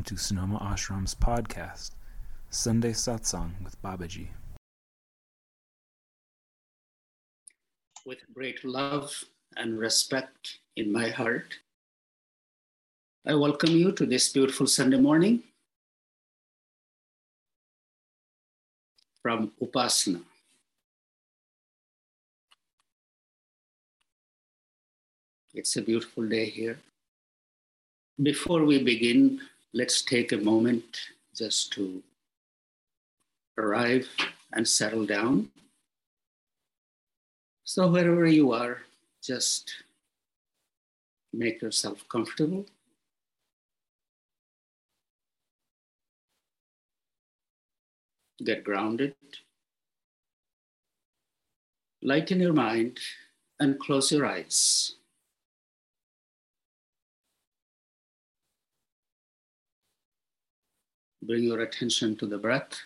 Welcome to Sonoma Ashram's podcast, Sunday Satsang with Babaji. With great love and respect in my heart, I welcome you to this beautiful Sunday morning from Upasana. It's a beautiful day here. Before we begin, let's take a moment just to arrive and settle down. So, wherever you are, just make yourself comfortable. Get grounded. Lighten your mind and close your eyes. Bring your attention to the breath.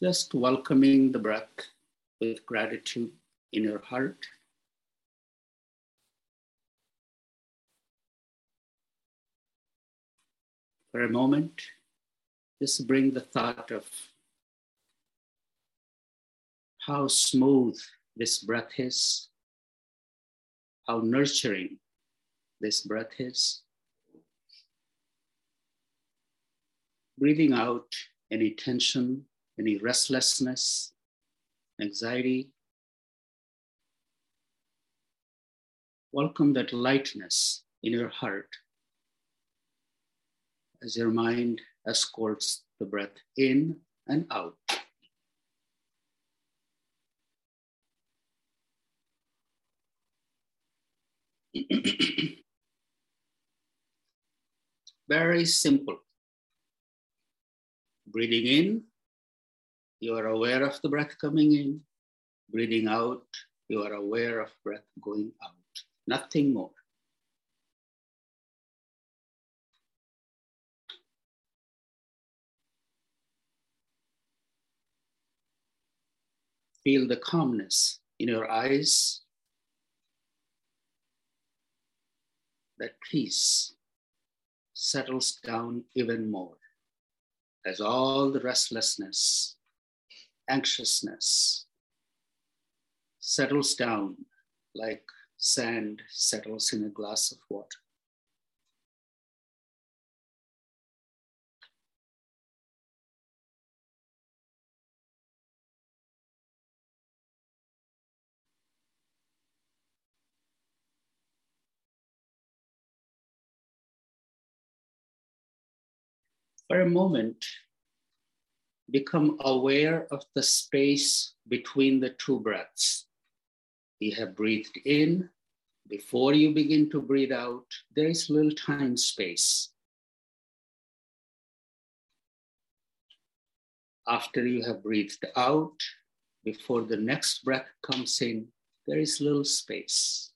Just welcoming the breath with gratitude in your heart. For a moment, just bring the thought of how smooth this breath is how nurturing this breath is. Breathing out any tension, any restlessness, anxiety. Welcome that lightness in your heart as your mind escorts the breath in and out. Very simple. Breathing in, you are aware of the breath coming in. Breathing out, you are aware of breath going out. Nothing more. Feel the calmness in your eyes that peace settles down even more as all the restlessness, anxiousness settles down like sand settles in a glass of water. For a moment, become aware of the space between the two breaths. You have breathed in. Before you begin to breathe out, there is little time space. After you have breathed out, before the next breath comes in, there is little space.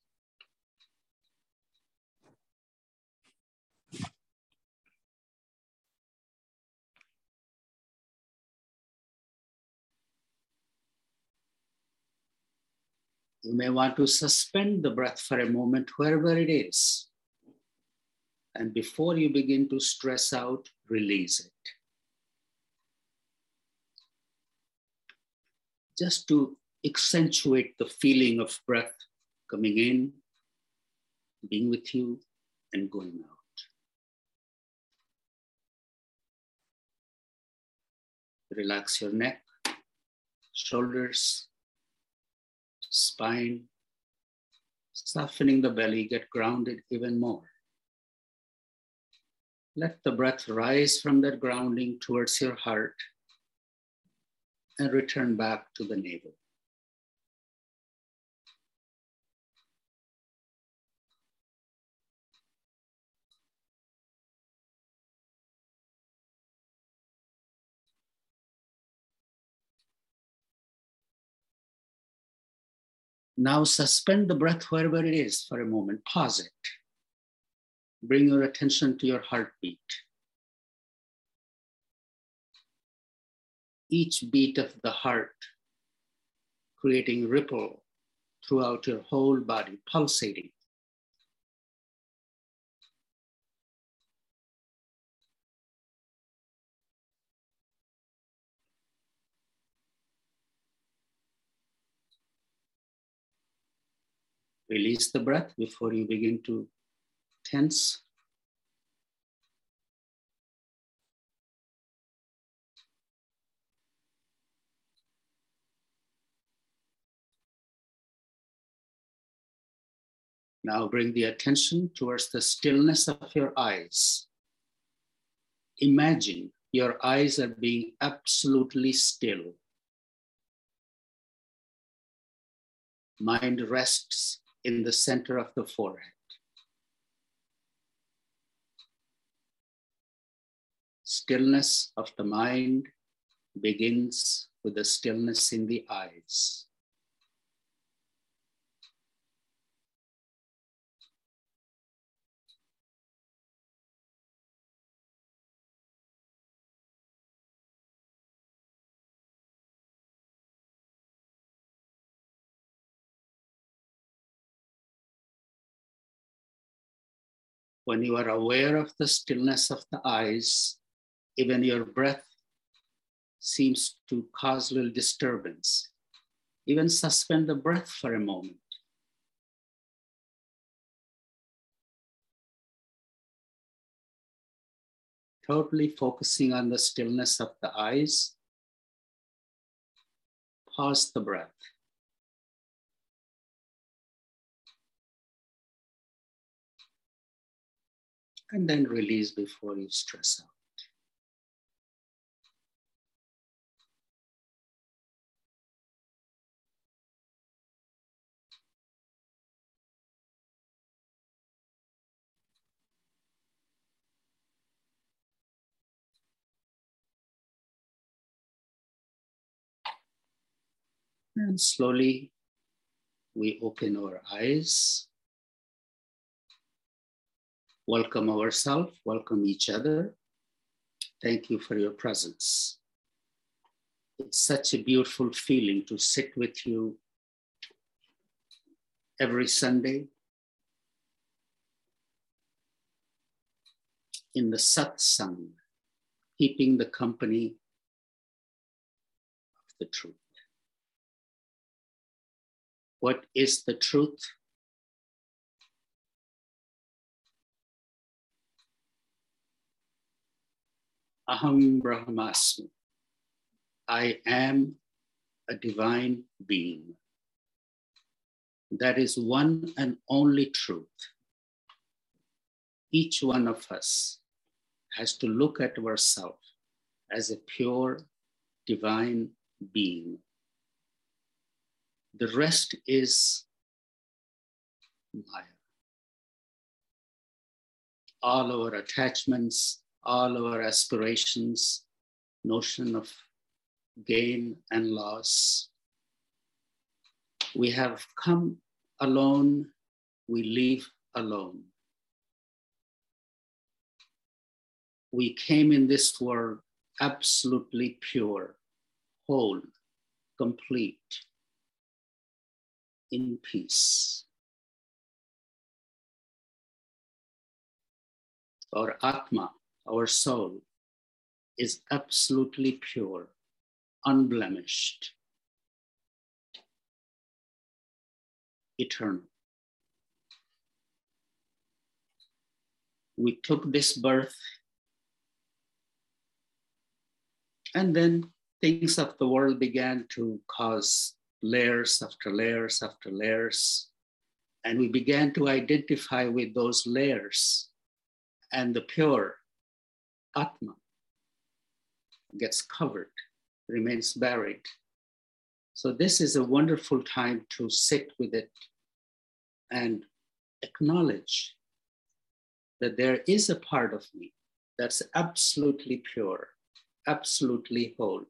You may want to suspend the breath for a moment wherever it is. And before you begin to stress out, release it. Just to accentuate the feeling of breath coming in, being with you, and going out. Relax your neck, shoulders, spine, softening the belly, get grounded even more. Let the breath rise from that grounding towards your heart and return back to the navel. Now suspend the breath wherever it is for a moment. Pause it. Bring your attention to your heartbeat. Each beat of the heart creating ripple throughout your whole body, pulsating. Release the breath before you begin to tense. Now bring the attention towards the stillness of your eyes. Imagine your eyes are being absolutely still. Mind rests in the center of the forehead. Stillness of the mind begins with the stillness in the eyes. When you are aware of the stillness of the eyes, even your breath seems to cause little disturbance. Even suspend the breath for a moment. Totally focusing on the stillness of the eyes. Pause the breath. And then release before you stress out. And slowly we open our eyes welcome ourselves, welcome each other. Thank you for your presence. It's such a beautiful feeling to sit with you every Sunday in the satsang, keeping the company of the truth. What is the truth? Aham Brahmasmi. I am a divine being. That is one and only truth. Each one of us has to look at ourselves as a pure divine being. The rest is Maya. All our attachments, all our aspirations, notion of gain and loss. We have come alone, we leave alone. We came in this world absolutely pure, whole, complete, in peace. Our Atma, our soul is absolutely pure, unblemished, eternal. We took this birth, and then things of the world began to cause layers after layers after layers. And we began to identify with those layers and the pure Atma gets covered, remains buried. So, this is a wonderful time to sit with it and acknowledge that there is a part of me that's absolutely pure, absolutely whole.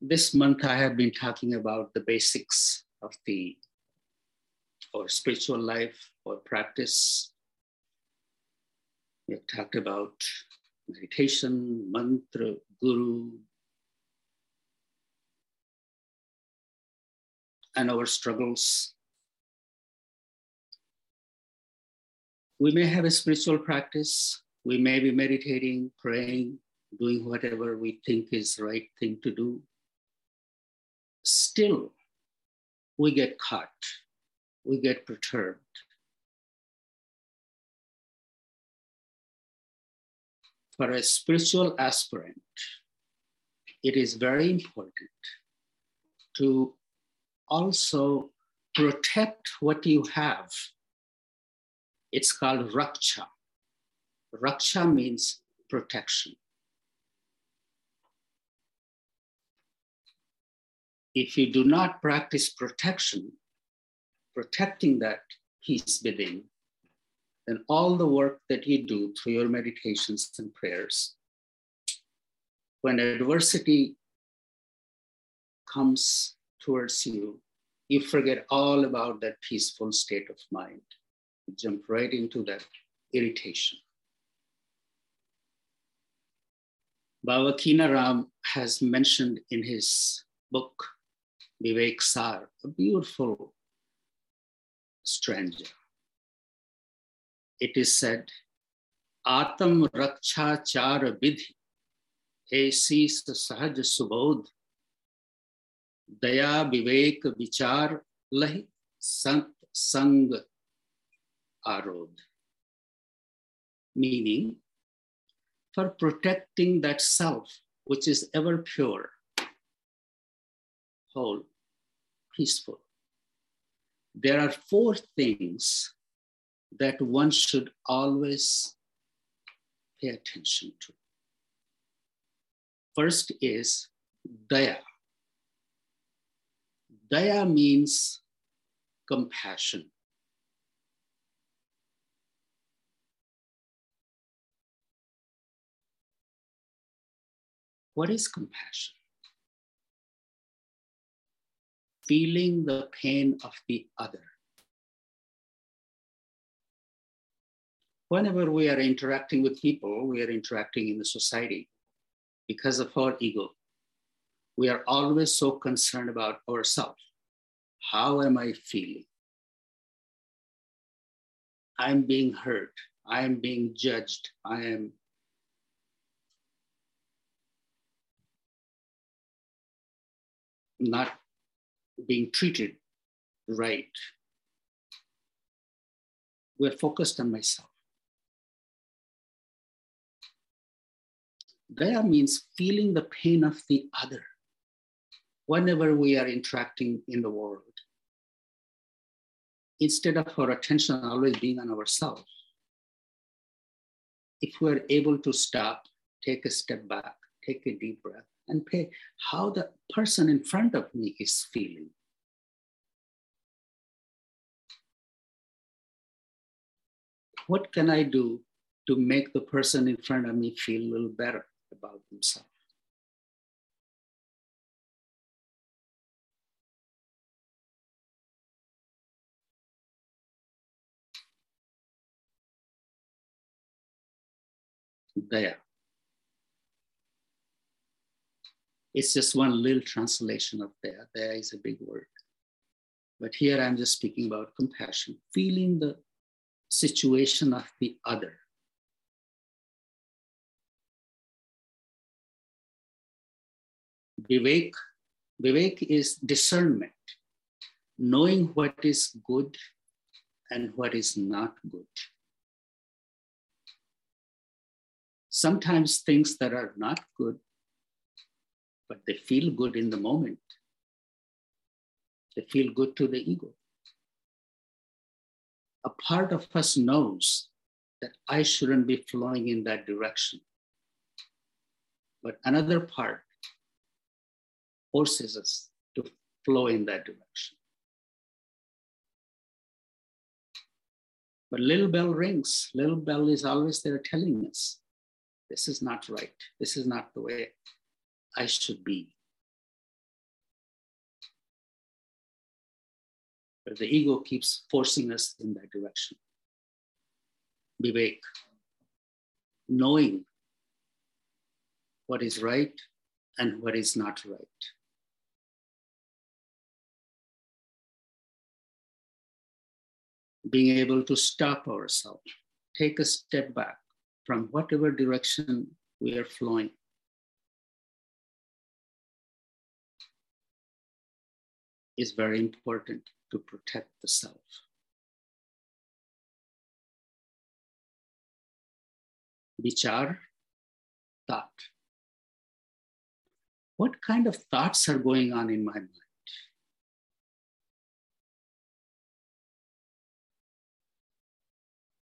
This month, I have been talking about the basics of the or spiritual life or practice. We have talked about meditation, mantra, guru, and our struggles. We may have a spiritual practice, we may be meditating, praying, doing whatever we think is right thing to do. Still, we get caught, we get perturbed. For a spiritual aspirant, it is very important to also protect what you have. It's called raksha. Raksha means protection. If you do not practice protection, protecting that peace within, then all the work that you do through your meditations and prayers, when adversity comes towards you, you forget all about that peaceful state of mind. You jump right into that irritation. Baba Kinaram has mentioned in his book, Vivek Sar, a beautiful stranger. It is said, Atam Raksha Char Vidhi, Asis Sahaj Subodh, दया विवेक विचार लहि संत संग आरोध meaning for protecting that self which is ever pure whole peaceful there are four things that one should always pay attention to first is daya Daya means compassion. What is compassion? Feeling the pain of the other. Whenever we are interacting with people, we are interacting in the society because of our ego we are always so concerned about ourselves. How am I feeling? I'm being hurt. I am being judged. I am not being treated right. We're focused on myself. Daya means feeling the pain of the other whenever we are interacting in the world. Instead of our attention always being on ourselves, if we're able to stop, take a step back, take a deep breath, and pay how the person in front of me is feeling. What can I do to make the person in front of me feel a little better about themselves? Daya. It's just one little translation of daya. Daya is a big word. But here I'm just speaking about compassion, feeling the situation of the other. Vivek, Vivek is discernment, knowing what is good and what is not good. sometimes things that are not good, but they feel good in the moment. They feel good to the ego. A part of us knows that I shouldn't be flowing in that direction. But another part forces us to flow in that direction. But little bell rings. Little bell is always there telling us this is not right. This is not the way I should be. But the ego keeps forcing us in that direction. Vivek, knowing what is right and what is not right. being able to stop ourselves, take a step back from whatever direction we are flowing. Is very important to protect the self. Vichar, thought. What kind of thoughts are going on in my mind?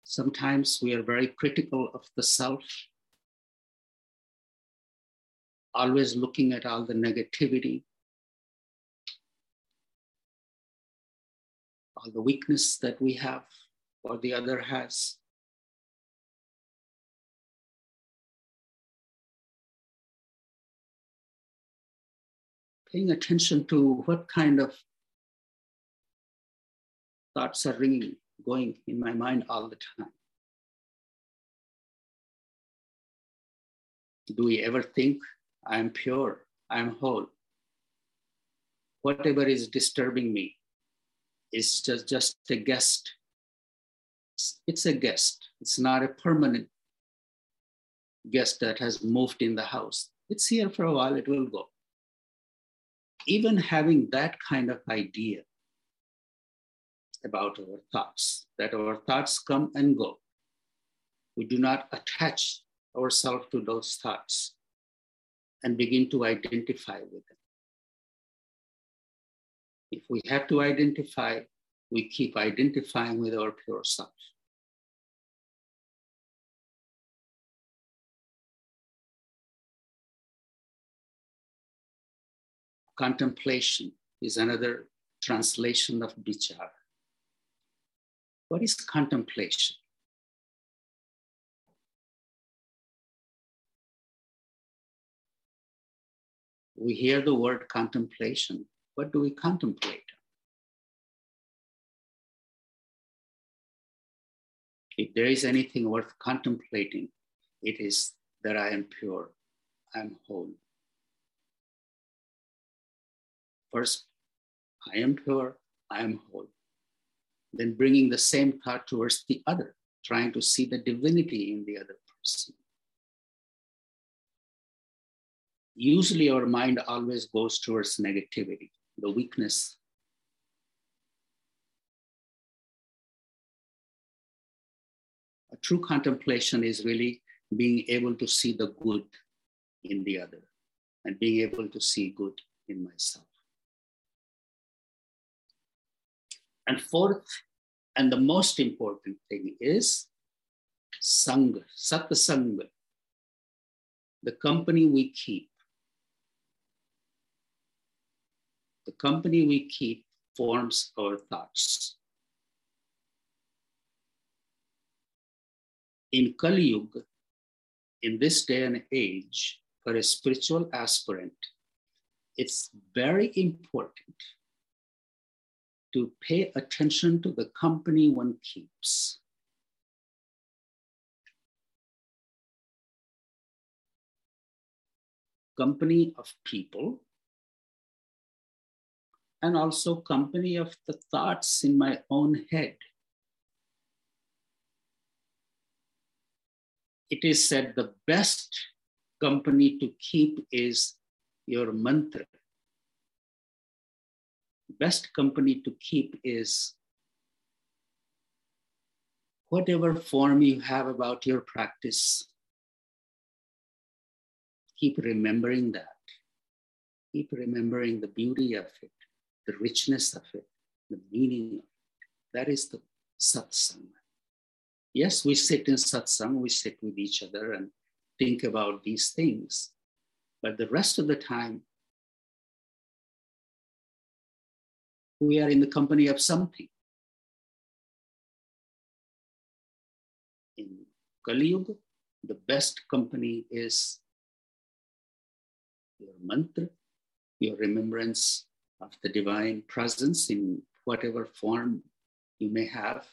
Sometimes we are very critical of the self, always looking at all the negativity, all the weakness that we have or the other has. Paying attention to what kind of thoughts are ringing going in my mind all the time. Do we ever think I am pure, I am whole? Whatever is disturbing me is just, just a guest. It's a guest, it's not a permanent guest that has moved in the house. It's here for a while, it will go. Even having that kind of idea about our thoughts, that our thoughts come and go. We do not attach ourselves to those thoughts and begin to identify with them. If we have to identify, we keep identifying with our pure self. Contemplation is another translation of vichar. What is contemplation? We hear the word contemplation. What do we contemplate? If there is anything worth contemplating, it is that I am pure, I am whole. First, I am pure, I am whole then bringing the same thought towards the other, trying to see the divinity in the other person. Usually, our mind always goes towards negativity, the weakness. A true contemplation is really being able to see the good in the other and being able to see good in myself. And fourth, and the most important thing is Sangha, Satsanga, the company we keep. The company we keep forms our thoughts. In Kali Yuga, in this day and age, for a spiritual aspirant, it's very important to pay attention to the company one keeps. Company of people, and also company of the thoughts in my own head. It is said the best company to keep is your mantra best company to keep is whatever form you have about your practice, keep remembering that. Keep remembering the beauty of it, the richness of it, the meaning of it. That is the satsang. Yes, we sit in satsang, we sit with each other and think about these things. But the rest of the time, we are in the company of something. In Kali Yuga, the best company is your mantra, your remembrance of the divine presence in whatever form you may have.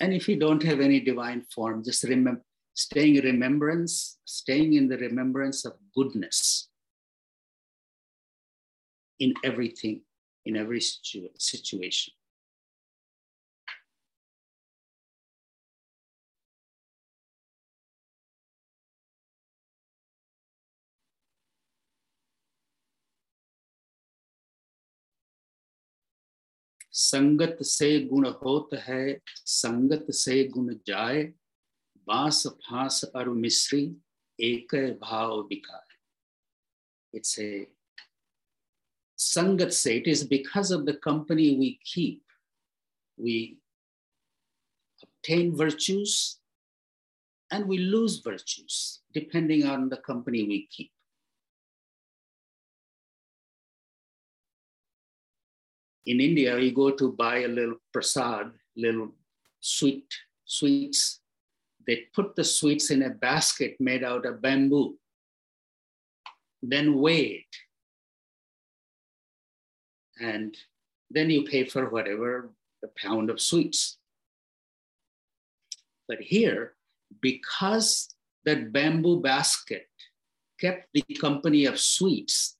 And if you don't have any divine form, just remember, staying in remembrance, staying in the remembrance of goodness in everything in every situ- situation. संगत से गुण होत है संगत से गुण जाए बांस फांस और मिश्री एक भाव बिकाए it's a sangat say it is because of the company we keep we obtain virtues and we lose virtues depending on the company we keep In India, you go to buy a little prasad, little sweet sweets. They put the sweets in a basket made out of bamboo, then weigh it. And then you pay for whatever the pound of sweets. But here, because that bamboo basket kept the company of sweets,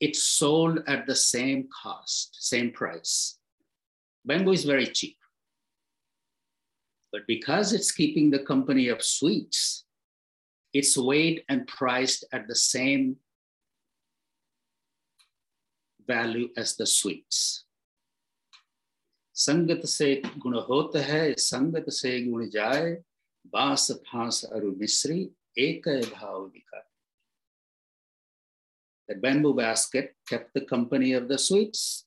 it's sold at the same cost, same price. Bamboo is very cheap. But because it's keeping the company of sweets, it's weighed and priced at the same value as the sweets. संगत से गुण होत है संगत से गुण जाए बांस फांस अरु मिश्री एक भाव दिखा the bamboo basket kept the company of the sweets.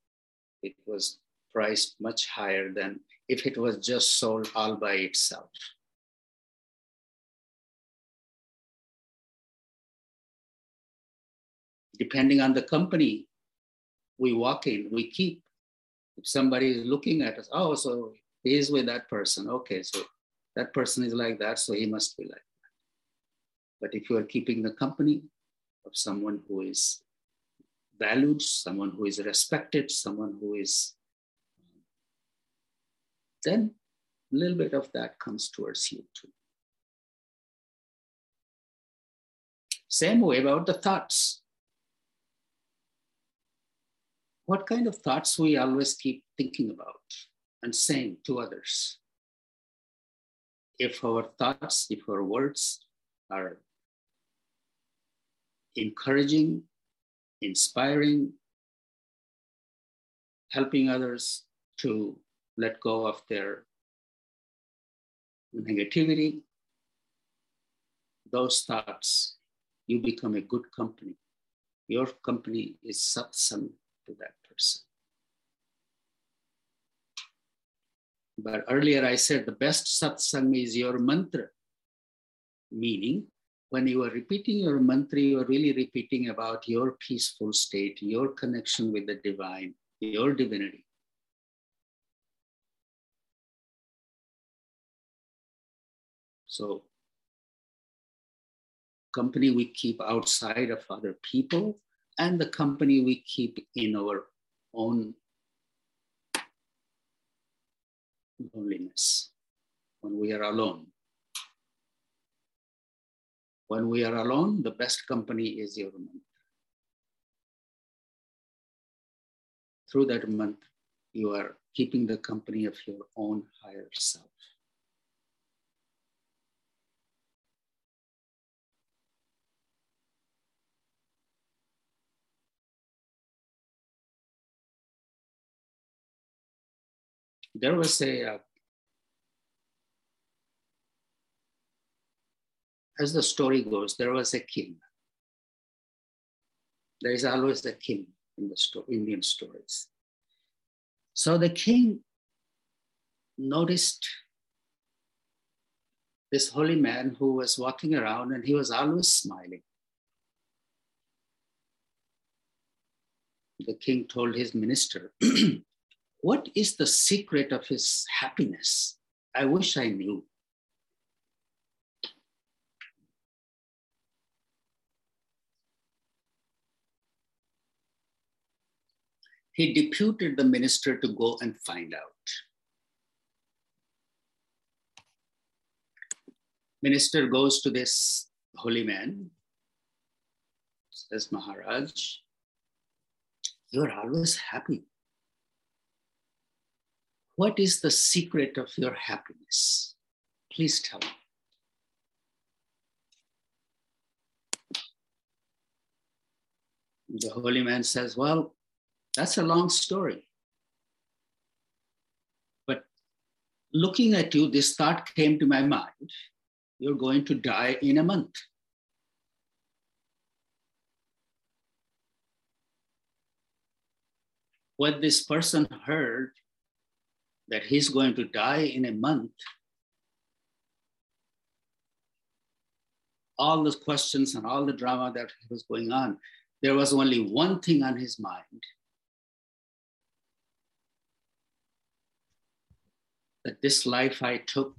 It was priced much higher than if it was just sold all by itself. Depending on the company we walk in, we keep. If somebody is looking at us, oh, so he's with that person. Okay, so that person is like that, so he must be like that. But if you are keeping the company, of someone who is valued, someone who is respected, someone who is, then a little bit of that comes towards you too. Same way about the thoughts. What kind of thoughts we always keep thinking about and saying to others? If our thoughts, if our words are encouraging, inspiring, helping others to let go of their negativity, those thoughts, you become a good company. Your company is satsang to that person. But earlier I said the best satsang is your mantra, meaning when you are repeating your mantra, you are really repeating about your peaceful state, your connection with the divine, your divinity. So, company we keep outside of other people and the company we keep in our own loneliness when we are alone. When we are alone, the best company is your mantra. Through that mantra, you are keeping the company of your own higher self. There was a uh, as the story goes, there was a king. There is always a king in the sto- Indian stories. So the king noticed this holy man who was walking around and he was always smiling. The king told his minister, What is the secret of his happiness? I wish I knew. He deputed the minister to go and find out. Minister goes to this holy man, says Maharaj, you're always happy. What is the secret of your happiness? Please tell me. The holy man says, Well, that's a long story. But looking at you, this thought came to my mind you're going to die in a month. When this person heard that he's going to die in a month, all the questions and all the drama that was going on, there was only one thing on his mind that this life I took,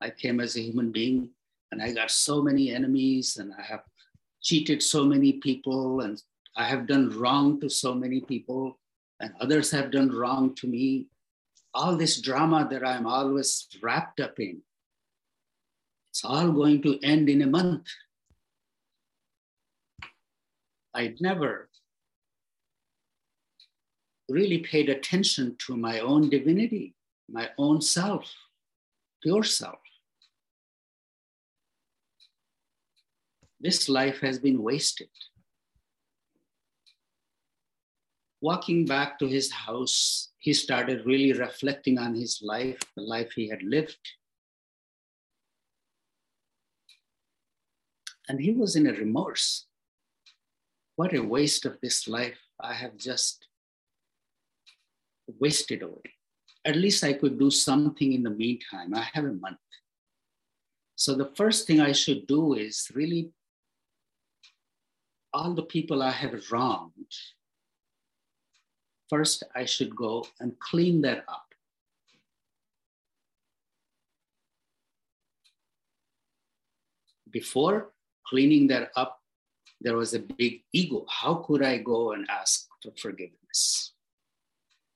I came as a human being and I got so many enemies and I have cheated so many people and I have done wrong to so many people and others have done wrong to me. All this drama that I'm always wrapped up in, it's all going to end in a month. I'd never really paid attention to my own divinity my own self, pure self. This life has been wasted. Walking back to his house, he started really reflecting on his life, the life he had lived. And he was in a remorse. What a waste of this life I have just wasted away at least I could do something in the meantime. I have a month. So the first thing I should do is really all the people I have wronged. First, I should go and clean that up. Before cleaning that up, there was a big ego. How could I go and ask for forgiveness?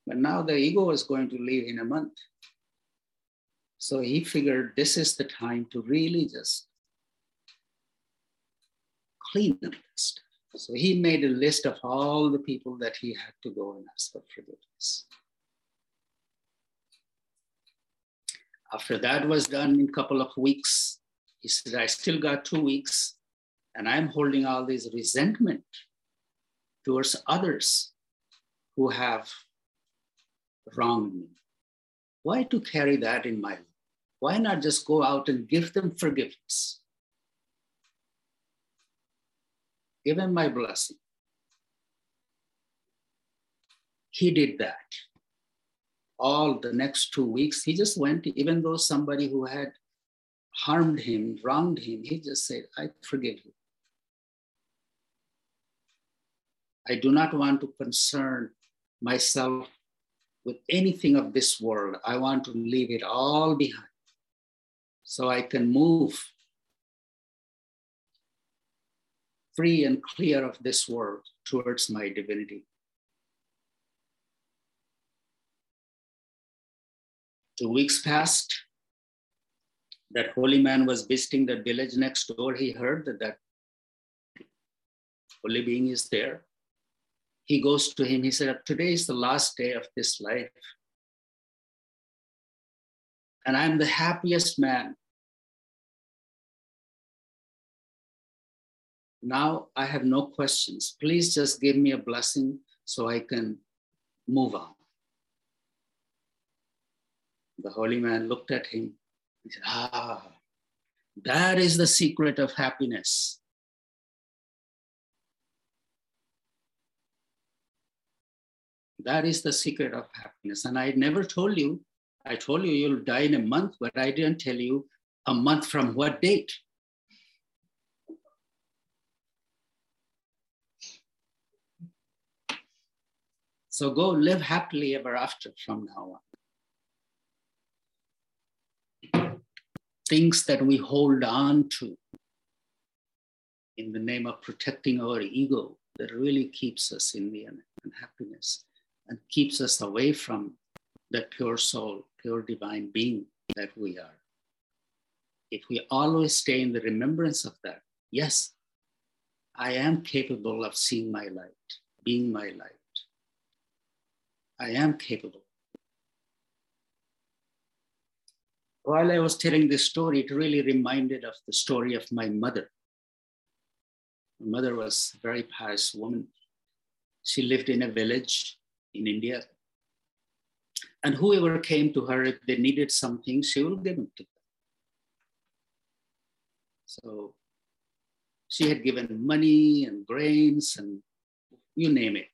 But now the ego is going to leave in a month. So he figured this is the time to really just clean up this stuff. So he made a list of all the people that he had to go and ask for forgiveness. After that was done in a couple of weeks, he said, I still got two weeks and I'm holding all this resentment towards others who have wronged me. Why to carry that in my life? Why not just go out and give them forgiveness? Give them my blessing. He did that. All the next two weeks, he just went, even though somebody who had harmed him, wronged him, he just said, I forgive you. I do not want to concern myself with anything of this world. I want to leave it all behind so I can move free and clear of this world towards my divinity. Two weeks passed. That holy man was visiting the village next door. He heard that that holy being is there he goes to him, he said, Today is the last day of this life. And I'm the happiest man. Now I have no questions. Please just give me a blessing so I can move on. The holy man looked at him. He said, Ah, that is the secret of happiness. That is the secret of happiness. And I never told you, I told you you'll die in a month, but I didn't tell you a month from what date. So go live happily ever after from now on. Things that we hold on to in the name of protecting our ego that really keeps us in the unhappiness and keeps us away from that pure soul, pure divine being that we are. If we always stay in the remembrance of that, yes, I am capable of seeing my light, being my light. I am capable. While I was telling this story, it really reminded of the story of my mother. My mother was a very pious woman. She lived in a village in India. And whoever came to her, if they needed something, she will give it to them. So she had given money and grains and you name it.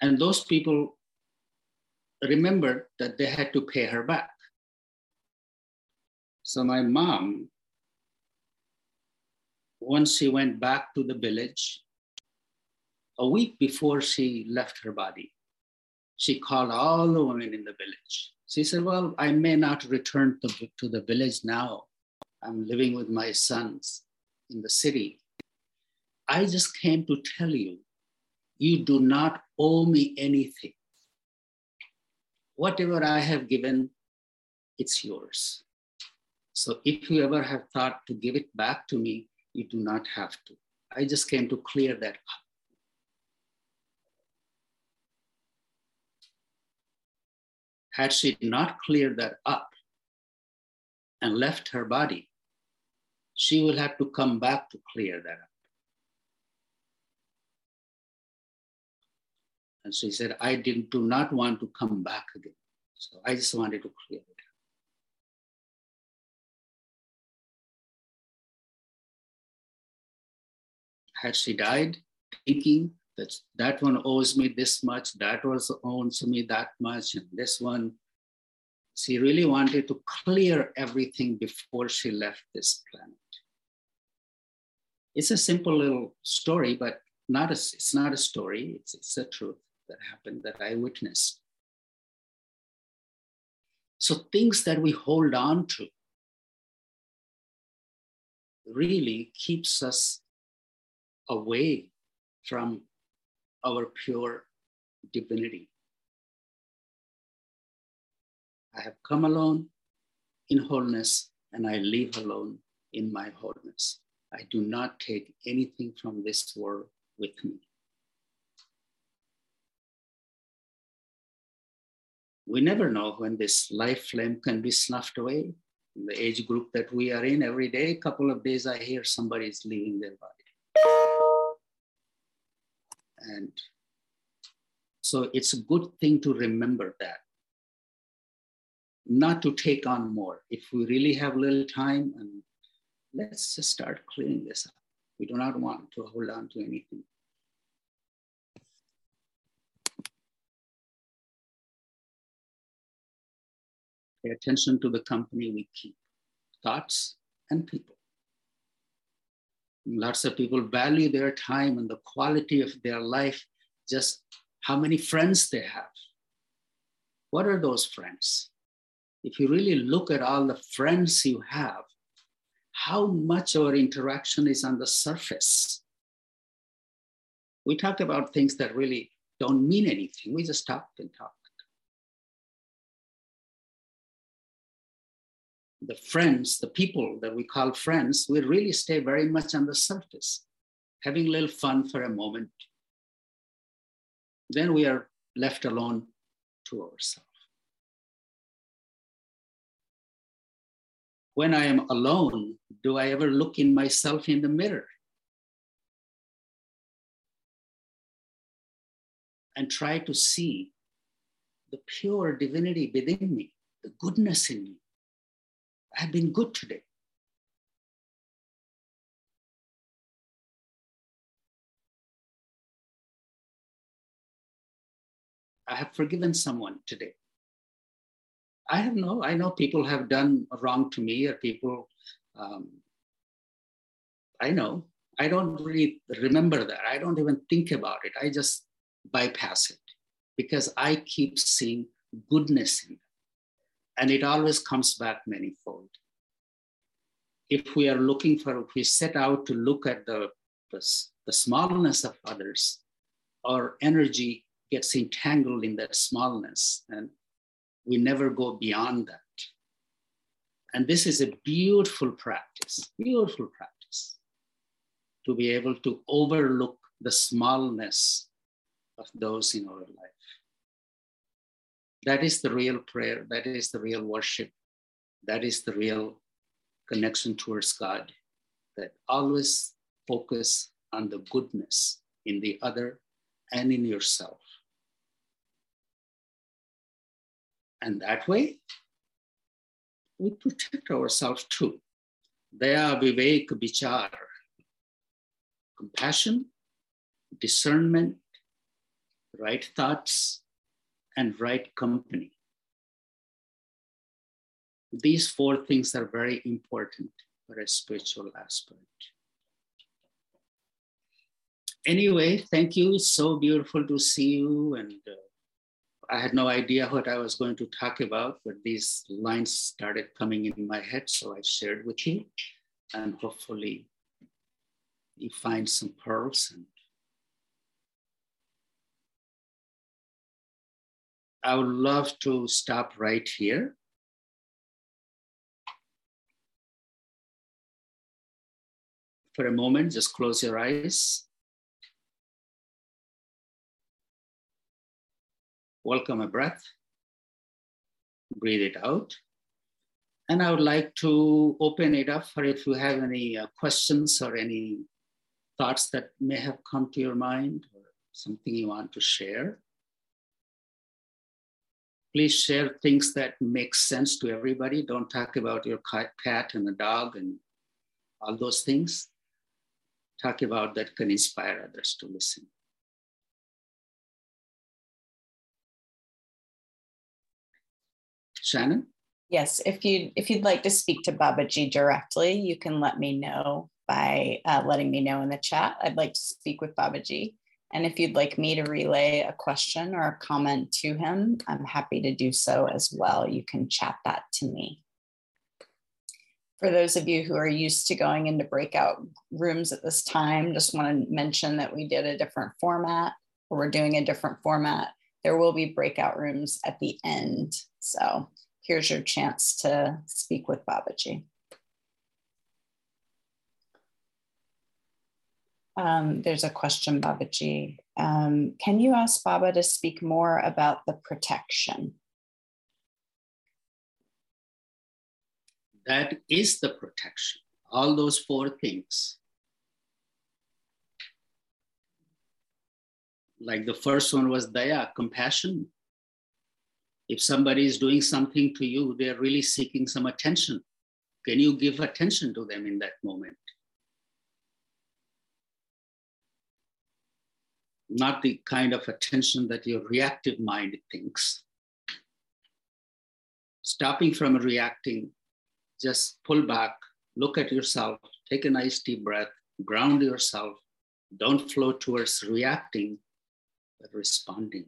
And those people remembered that they had to pay her back. So my mom, once she went back to the village, a week before she left her body, she called all the women in the village. She said, Well, I may not return to, to the village now. I'm living with my sons in the city. I just came to tell you, you do not owe me anything. Whatever I have given, it's yours. So if you ever have thought to give it back to me, you do not have to. I just came to clear that up. Had she not cleared that up and left her body, she will have to come back to clear that up. And she said, I did, do not want to come back again. So I just wanted to clear it. Had she died thinking that that one owes me this much, that was owes me that much, and this one, she really wanted to clear everything before she left this planet. It's a simple little story, but not a, it's not a story, it's, it's a truth that happened that I witnessed. So things that we hold on to really keeps us away from our pure divinity. I have come alone in wholeness and I live alone in my wholeness. I do not take anything from this world with me. we never know when this life flame can be snuffed away. In the age group that we are in, every day, a couple of days, I hear somebody is leaving their body. And so it's a good thing to remember that. Not to take on more. If we really have little time, and let's just start clearing this up. We do not want to hold on to anything. Pay attention to the company we keep, thoughts and people. Lots of people value their time and the quality of their life, just how many friends they have. What are those friends? If you really look at all the friends you have, how much our interaction is on the surface. We talk about things that really don't mean anything. We just talk and talk. The friends, the people that we call friends, we really stay very much on the surface, having a little fun for a moment. Then we are left alone to ourselves. When I am alone, do I ever look in myself in the mirror? And try to see the pure divinity within me, the goodness in me I've been good today. I have forgiven someone today. I have no, I know people have done wrong to me or people, um, I know. I don't really remember that. I don't even think about it. I just bypass it because I keep seeing goodness in them and it always comes back manifold. If we are looking for, if we set out to look at the, the, the smallness of others, our energy gets entangled in that smallness and we never go beyond that. And this is a beautiful practice, beautiful practice to be able to overlook the smallness of those in our life. That is the real prayer. That is the real worship. That is the real connection towards God. That always focus on the goodness in the other and in yourself. And that way, we protect ourselves too. Daya Vivek Vichar, compassion, discernment, right thoughts, and right company. These four things are very important for a spiritual aspirant. Anyway, thank you. It's so beautiful to see you. And uh, I had no idea what I was going to talk about, but these lines started coming in my head. So I shared with you. And hopefully, you find some pearls and I would love to stop right here. For a moment, just close your eyes. Welcome a breath. Breathe it out. And I would like to open it up for if you have any uh, questions or any thoughts that may have come to your mind or something you want to share. Please share things that make sense to everybody. Don't talk about your cat and a dog and all those things. Talk about that can inspire others to listen. Shannon? Yes, if you if you'd like to speak to Babaji directly, you can let me know by uh, letting me know in the chat. I'd like to speak with Babaji. And if you'd like me to relay a question or a comment to him, I'm happy to do so as well. You can chat that to me. For those of you who are used to going into breakout rooms at this time, just want to mention that we did a different format, or we're doing a different format. There will be breakout rooms at the end. So here's your chance to speak with Babaji. Um, there's a question, Babaji. Um, can you ask Baba to speak more about the protection? That is the protection. All those four things. Like the first one was daya, compassion. If somebody is doing something to you, they're really seeking some attention. Can you give attention to them in that moment? Not the kind of attention that your reactive mind thinks. Stopping from reacting, just pull back, look at yourself, take a nice deep breath, ground yourself. Don't flow towards reacting, but responding.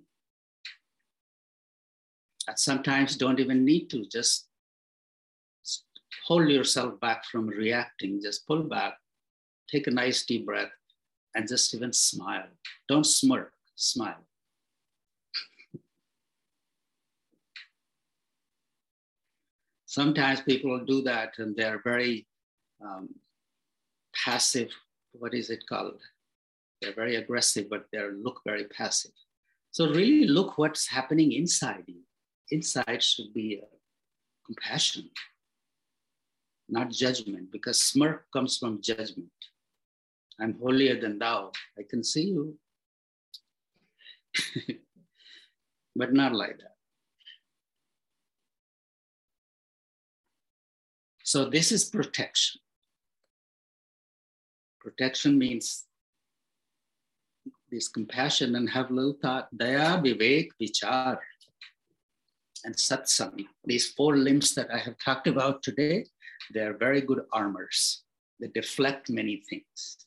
And sometimes don't even need to just hold yourself back from reacting, just pull back, take a nice deep breath, and just even smile. Don't smirk, smile. Sometimes people do that and they're very um, passive. What is it called? They're very aggressive, but they look very passive. So really look what's happening inside you. Inside should be uh, compassion, not judgment, because smirk comes from judgment. I'm holier than thou. I can see you. but not like that. So this is protection. Protection means this compassion and have little thought, daya, vivek, vichar, and satsang. These four limbs that I have talked about today, they are very good armors. They deflect many things.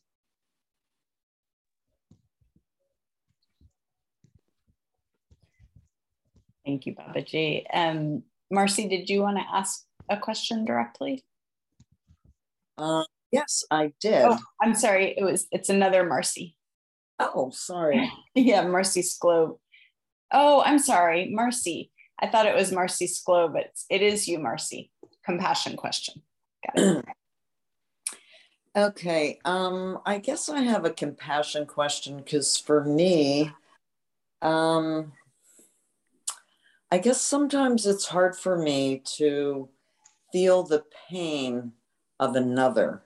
Thank you, Babaji. Um, Marcy, did you want to ask a question directly? Uh, yes, I did. Oh, I'm sorry. It was. It's another Marcy. Oh, sorry. yeah, Marcy Sklo. Oh, I'm sorry, Marcy. I thought it was Marcy Sklo, but it is you, Marcy. Compassion question. okay. Um, I guess I have a compassion question because for me, um, I guess sometimes it's hard for me to feel the pain of another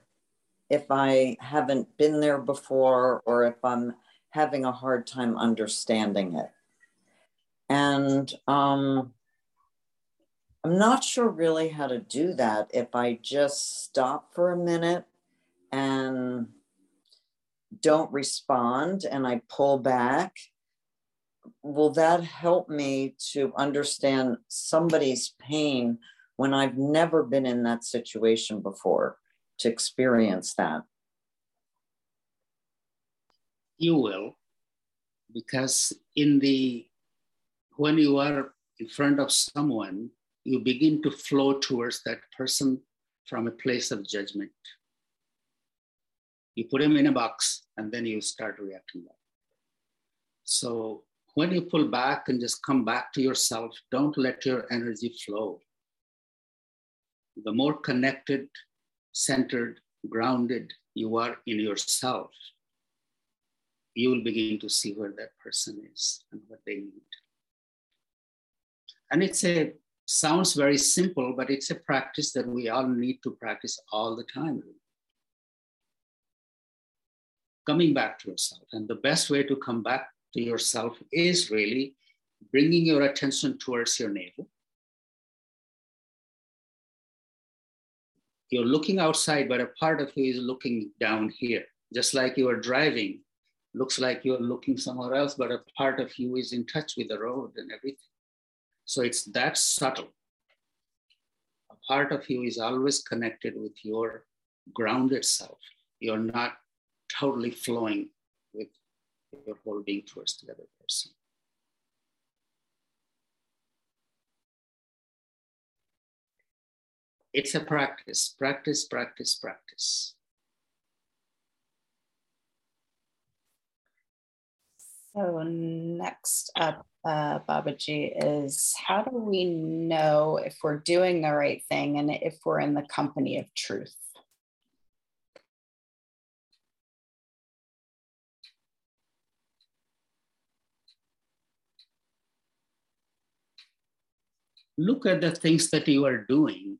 if I haven't been there before or if I'm having a hard time understanding it. And um, I'm not sure really how to do that. If I just stop for a minute and don't respond and I pull back, will that help me to understand somebody's pain when I've never been in that situation before to experience that? You will, because in the when you are in front of someone, you begin to flow towards that person from a place of judgment. You put him in a box and then you start reacting back. So when you pull back and just come back to yourself, don't let your energy flow. The more connected, centered, grounded you are in yourself, you will begin to see where that person is and what they need. And it's a sounds very simple, but it's a practice that we all need to practice all the time. Coming back to yourself. And the best way to come back to yourself is really bringing your attention towards your navel. You're looking outside, but a part of you is looking down here. Just like you are driving, looks like you're looking somewhere else, but a part of you is in touch with the road and everything. So it's that subtle. A part of you is always connected with your grounded self. You're not totally flowing your whole being towards the other person. It's a practice, practice, practice, practice. So next up, uh, Babaji, is how do we know if we're doing the right thing and if we're in the company of truth? Look at the things that you are doing.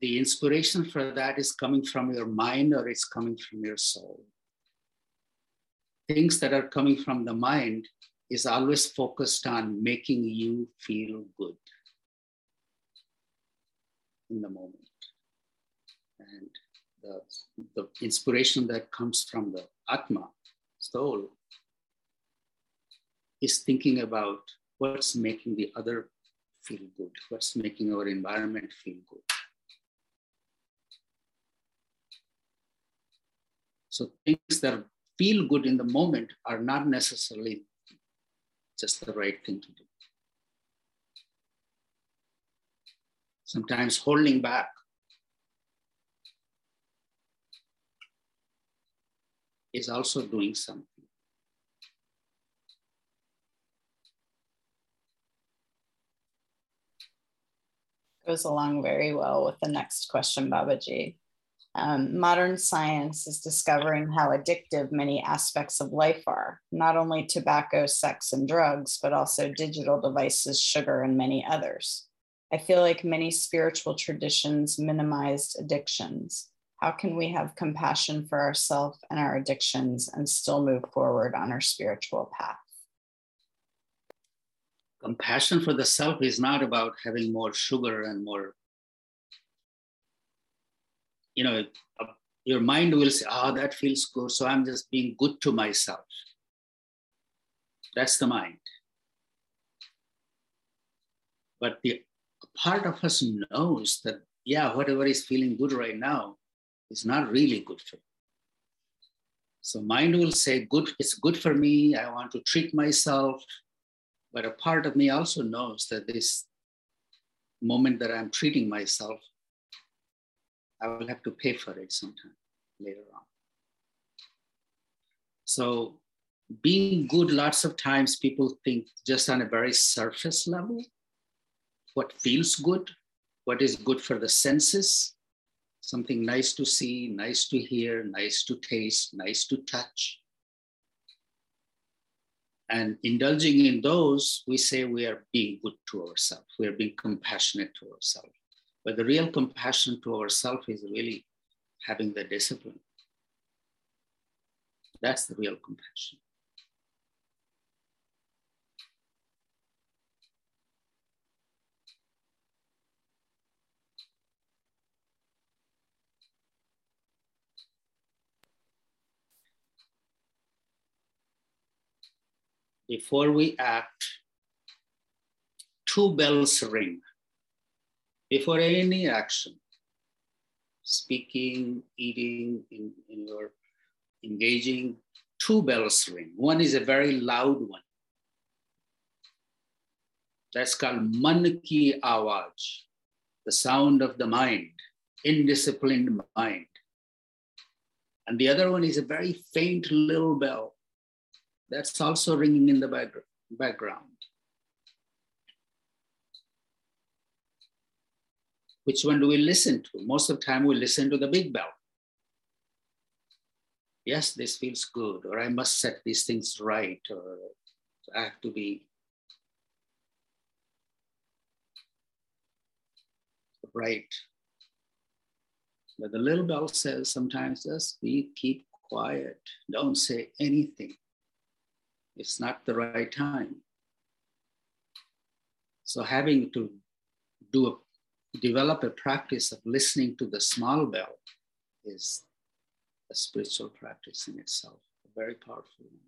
The inspiration for that is coming from your mind or it's coming from your soul things that are coming from the mind is always focused on making you feel good in the moment. And the, the inspiration that comes from the Atma, soul, is thinking about what's making the other feel good, what's making our environment feel good. So things that feel good in the moment are not necessarily just the right thing to do. Sometimes holding back is also doing something. Goes along very well with the next question, Babaji. Um, modern science is discovering how addictive many aspects of life are, not only tobacco, sex, and drugs, but also digital devices, sugar, and many others. I feel like many spiritual traditions minimized addictions. How can we have compassion for ourselves and our addictions and still move forward on our spiritual path? Compassion for the self is not about having more sugar and more you know, your mind will say, oh, that feels good. So I'm just being good to myself. That's the mind. But the part of us knows that, yeah, whatever is feeling good right now is not really good for you. So mind will say, good, it's good for me. I want to treat myself. But a part of me also knows that this moment that I'm treating myself I will have to pay for it sometime later on. So being good, lots of times people think just on a very surface level, what feels good, what is good for the senses, something nice to see, nice to hear, nice to taste, nice to touch. And indulging in those, we say we are being good to ourselves, we are being compassionate to ourselves. But the real compassion to ourselves is really having the discipline. That's the real compassion. Before we act, two bells ring. Before any action, speaking, eating, in, in your engaging, two bells ring. One is a very loud one. That's called man ki awaj, the sound of the mind, indisciplined mind. And the other one is a very faint little bell that's also ringing in the background. Which one do we listen to? Most of the time, we listen to the big bell. Yes, this feels good, or I must set these things right, or I have to be right. But the little bell says sometimes just be keep quiet, don't say anything. It's not the right time. So having to do a develop a practice of listening to the small bell is a spiritual practice in itself, a very powerful one.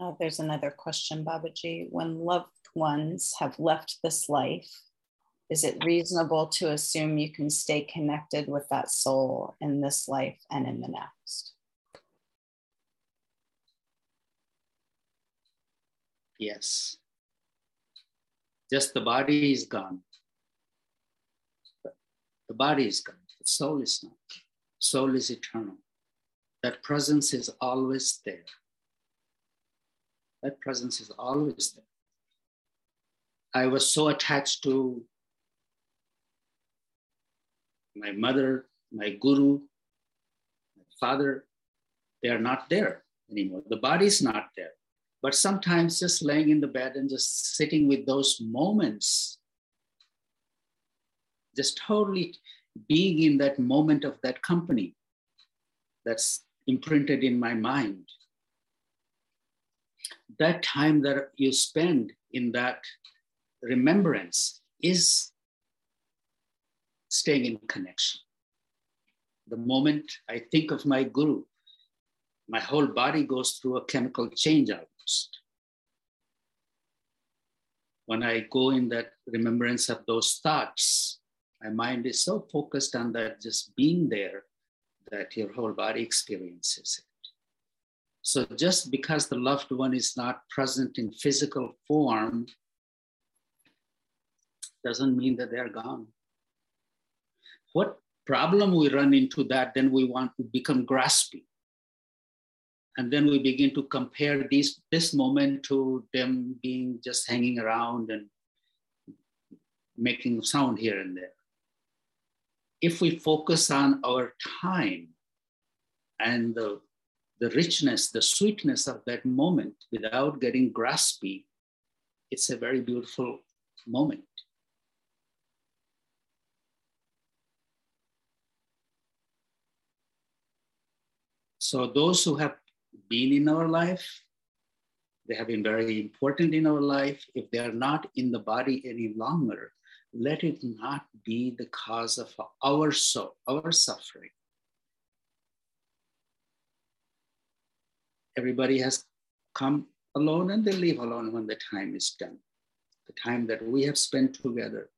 Uh, there's another question, Babaji. When loved ones have left this life, is it reasonable to assume you can stay connected with that soul in this life and in the next? Yes. Just the body is gone. The body is gone. The soul is not. Soul is eternal. That presence is always there. That presence is always there. I was so attached to my mother, my guru, my father. They are not there anymore. The body is not there. But sometimes just laying in the bed and just sitting with those moments, just totally being in that moment of that company that's imprinted in my mind. That time that you spend in that remembrance is staying in connection. The moment I think of my guru, my whole body goes through a chemical change almost. When I go in that remembrance of those thoughts, my mind is so focused on that just being there that your whole body experiences it. So just because the loved one is not present in physical form doesn't mean that they're gone. What problem we run into that, then we want to become grasping. And then we begin to compare these this moment to them being just hanging around and making sound here and there. If we focus on our time and the, the richness the sweetness of that moment without getting graspy it's a very beautiful moment so those who have been in our life. They have been very important in our life. If they are not in the body any longer, let it not be the cause of our so our suffering. Everybody has come alone and they leave alone when the time is done. The time that we have spent together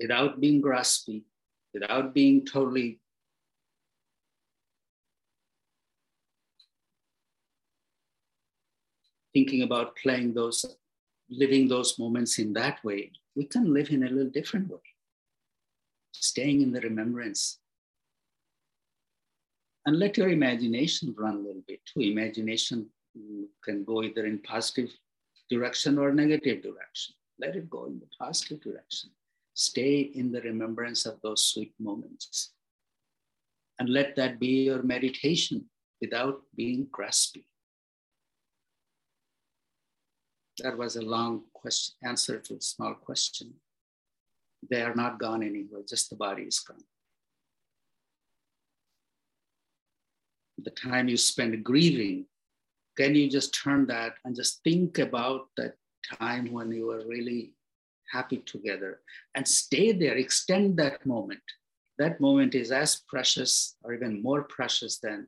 without being graspy, without being totally thinking about playing those, living those moments in that way, we can live in a little different way, staying in the remembrance. And let your imagination run a little bit too. Imagination can go either in positive direction or negative direction. Let it go in the positive direction. Stay in the remembrance of those sweet moments. And let that be your meditation without being graspy. That was a long question, answer to a small question. They are not gone anywhere, just the body is gone. The time you spend grieving, can you just turn that and just think about that time when you were really happy together, and stay there, extend that moment. That moment is as precious or even more precious than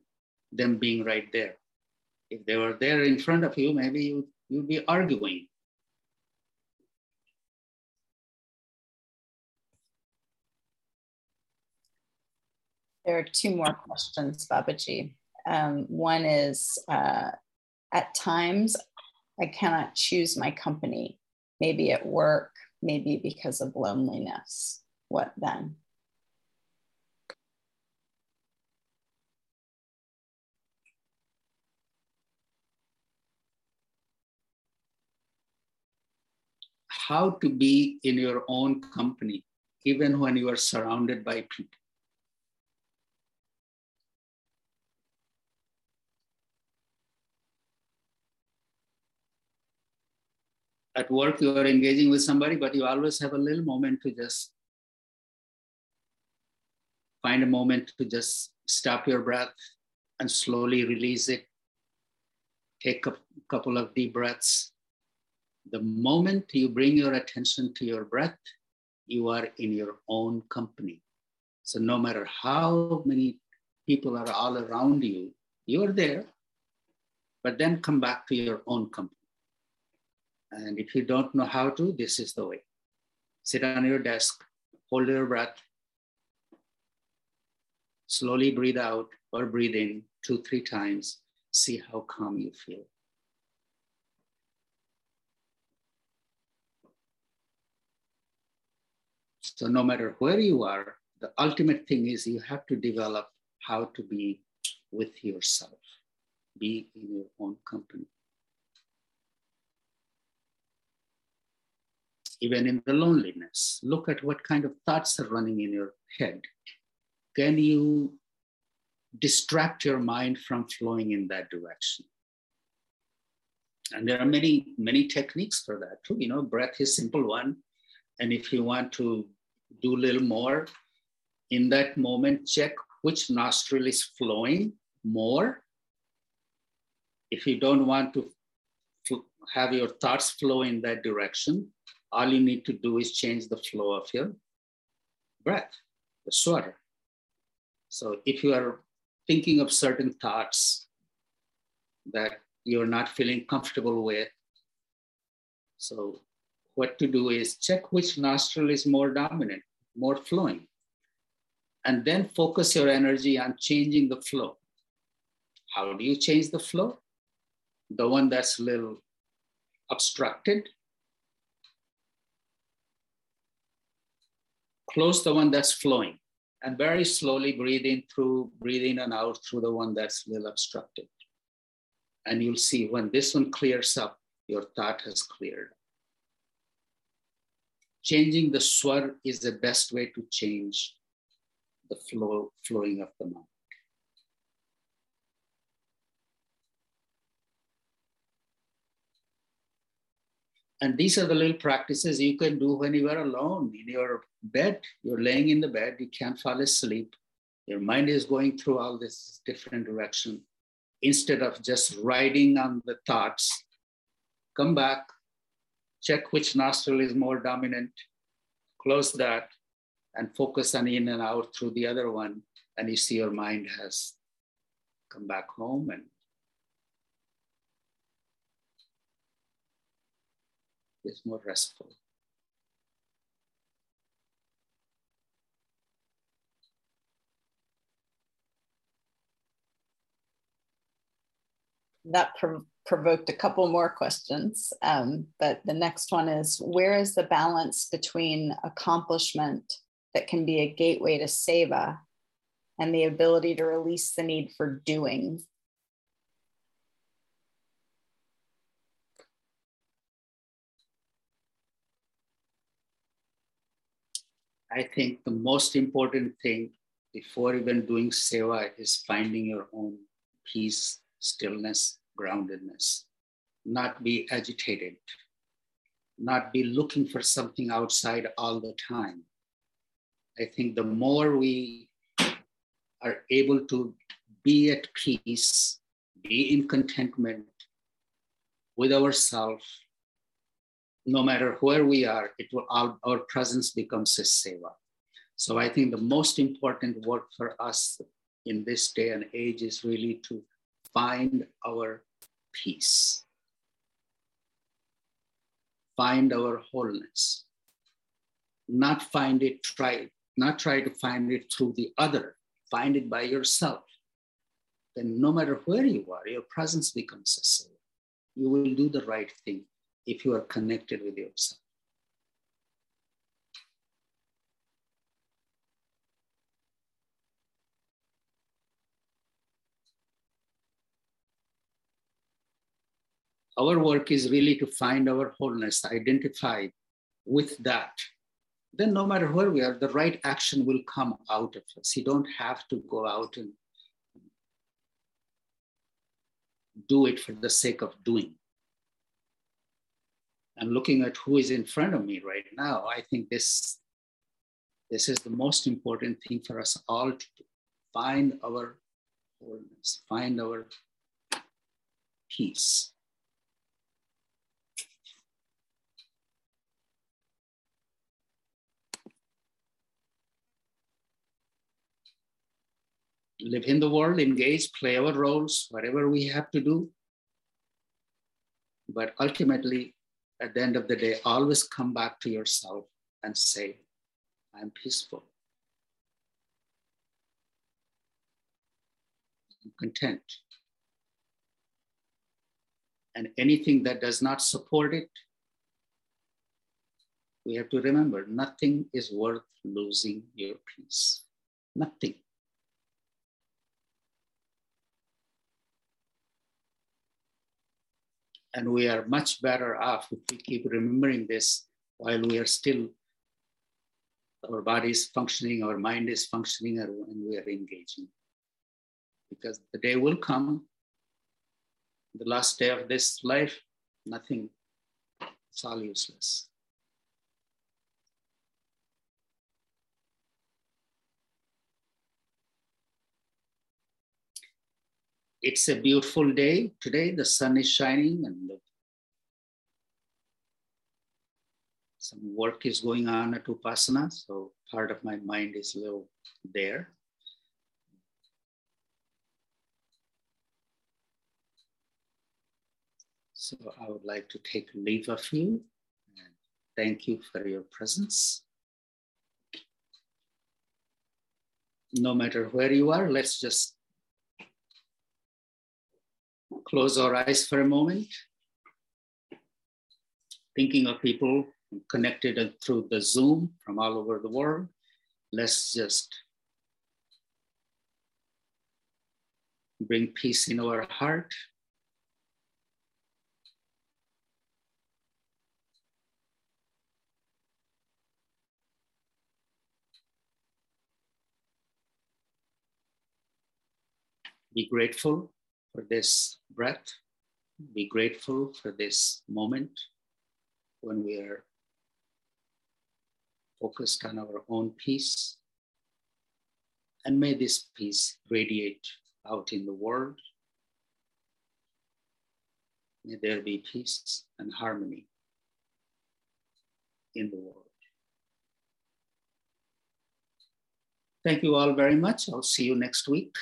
them being right there. If they were there in front of you, maybe you, you'd be arguing. There are two more questions, Babaji. Um, one is uh, at times I cannot choose my company, maybe at work, maybe because of loneliness. What then? How to be in your own company, even when you are surrounded by people. at work you are engaging with somebody, but you always have a little moment to just find a moment to just stop your breath and slowly release it. Take a couple of deep breaths. The moment you bring your attention to your breath, you are in your own company. So no matter how many people are all around you, you're there, but then come back to your own company. And if you don't know how to, this is the way. Sit on your desk, hold your breath, slowly breathe out or breathe in two, three times. See how calm you feel. So, no matter where you are, the ultimate thing is you have to develop how to be with yourself, be in your own company. even in the loneliness. Look at what kind of thoughts are running in your head. Can you distract your mind from flowing in that direction? And there are many, many techniques for that too. You know, breath is simple one. And if you want to do a little more, in that moment, check which nostril is flowing more. If you don't want to have your thoughts flow in that direction, all you need to do is change the flow of your breath, the swara. So if you are thinking of certain thoughts that you're not feeling comfortable with, so what to do is check which nostril is more dominant, more flowing, and then focus your energy on changing the flow. How do you change the flow? The one that's a little obstructed, close the one that's flowing and very slowly breathe in through, breathe in and out through the one that's a little obstructed. And you'll see when this one clears up, your thought has cleared. Changing the swar is the best way to change the flow, flowing of the mind. And these are the little practices you can do when you are alone in your bed. You're laying in the bed, you can't fall asleep. Your mind is going through all this different direction. Instead of just riding on the thoughts, come back, check which nostril is more dominant, close that, and focus on in and out through the other one. And you see your mind has come back home and is more restful. That prov- provoked a couple more questions. Um, but the next one is Where is the balance between accomplishment that can be a gateway to seva and the ability to release the need for doing I think the most important thing before even doing seva is finding your own peace, stillness, groundedness. Not be agitated, not be looking for something outside all the time. I think the more we are able to be at peace, be in contentment with ourselves, no matter where we are, it will our, our presence becomes a seva. So I think the most important work for us in this day and age is really to find our peace, find our wholeness, not find it, try, not try to find it through the other, find it by yourself. Then no matter where you are, your presence becomes a seva. You will do the right thing if you are connected with yourself. Our work is really to find our wholeness, identify with that. Then, no matter where we are, the right action will come out of us. You don't have to go out and do it for the sake of doing. And looking at who is in front of me right now, I think this, this is the most important thing for us all to do. Find our wholeness, find our peace. Live in the world, engage, play our roles, whatever we have to do. But ultimately, at the end of the day, always come back to yourself and say, I'm peaceful. I'm content. And anything that does not support it, we have to remember nothing is worth losing your peace. Nothing. And we are much better off if we keep remembering this while we are still, our body is functioning, our mind is functioning, and we are engaging. Because the day will come, the last day of this life, nothing, it's all useless. It's a beautiful day today. The sun is shining and some work is going on at Upasana. So part of my mind is a little there. So I would like to take leave of you and thank you for your presence. No matter where you are, let's just close our eyes for a moment, thinking of people connected through the Zoom from all over the world. Let's just bring peace in our heart. Be grateful for this breath. Be grateful for this moment when we are focused on our own peace. And may this peace radiate out in the world. May there be peace and harmony in the world. Thank you all very much. I'll see you next week.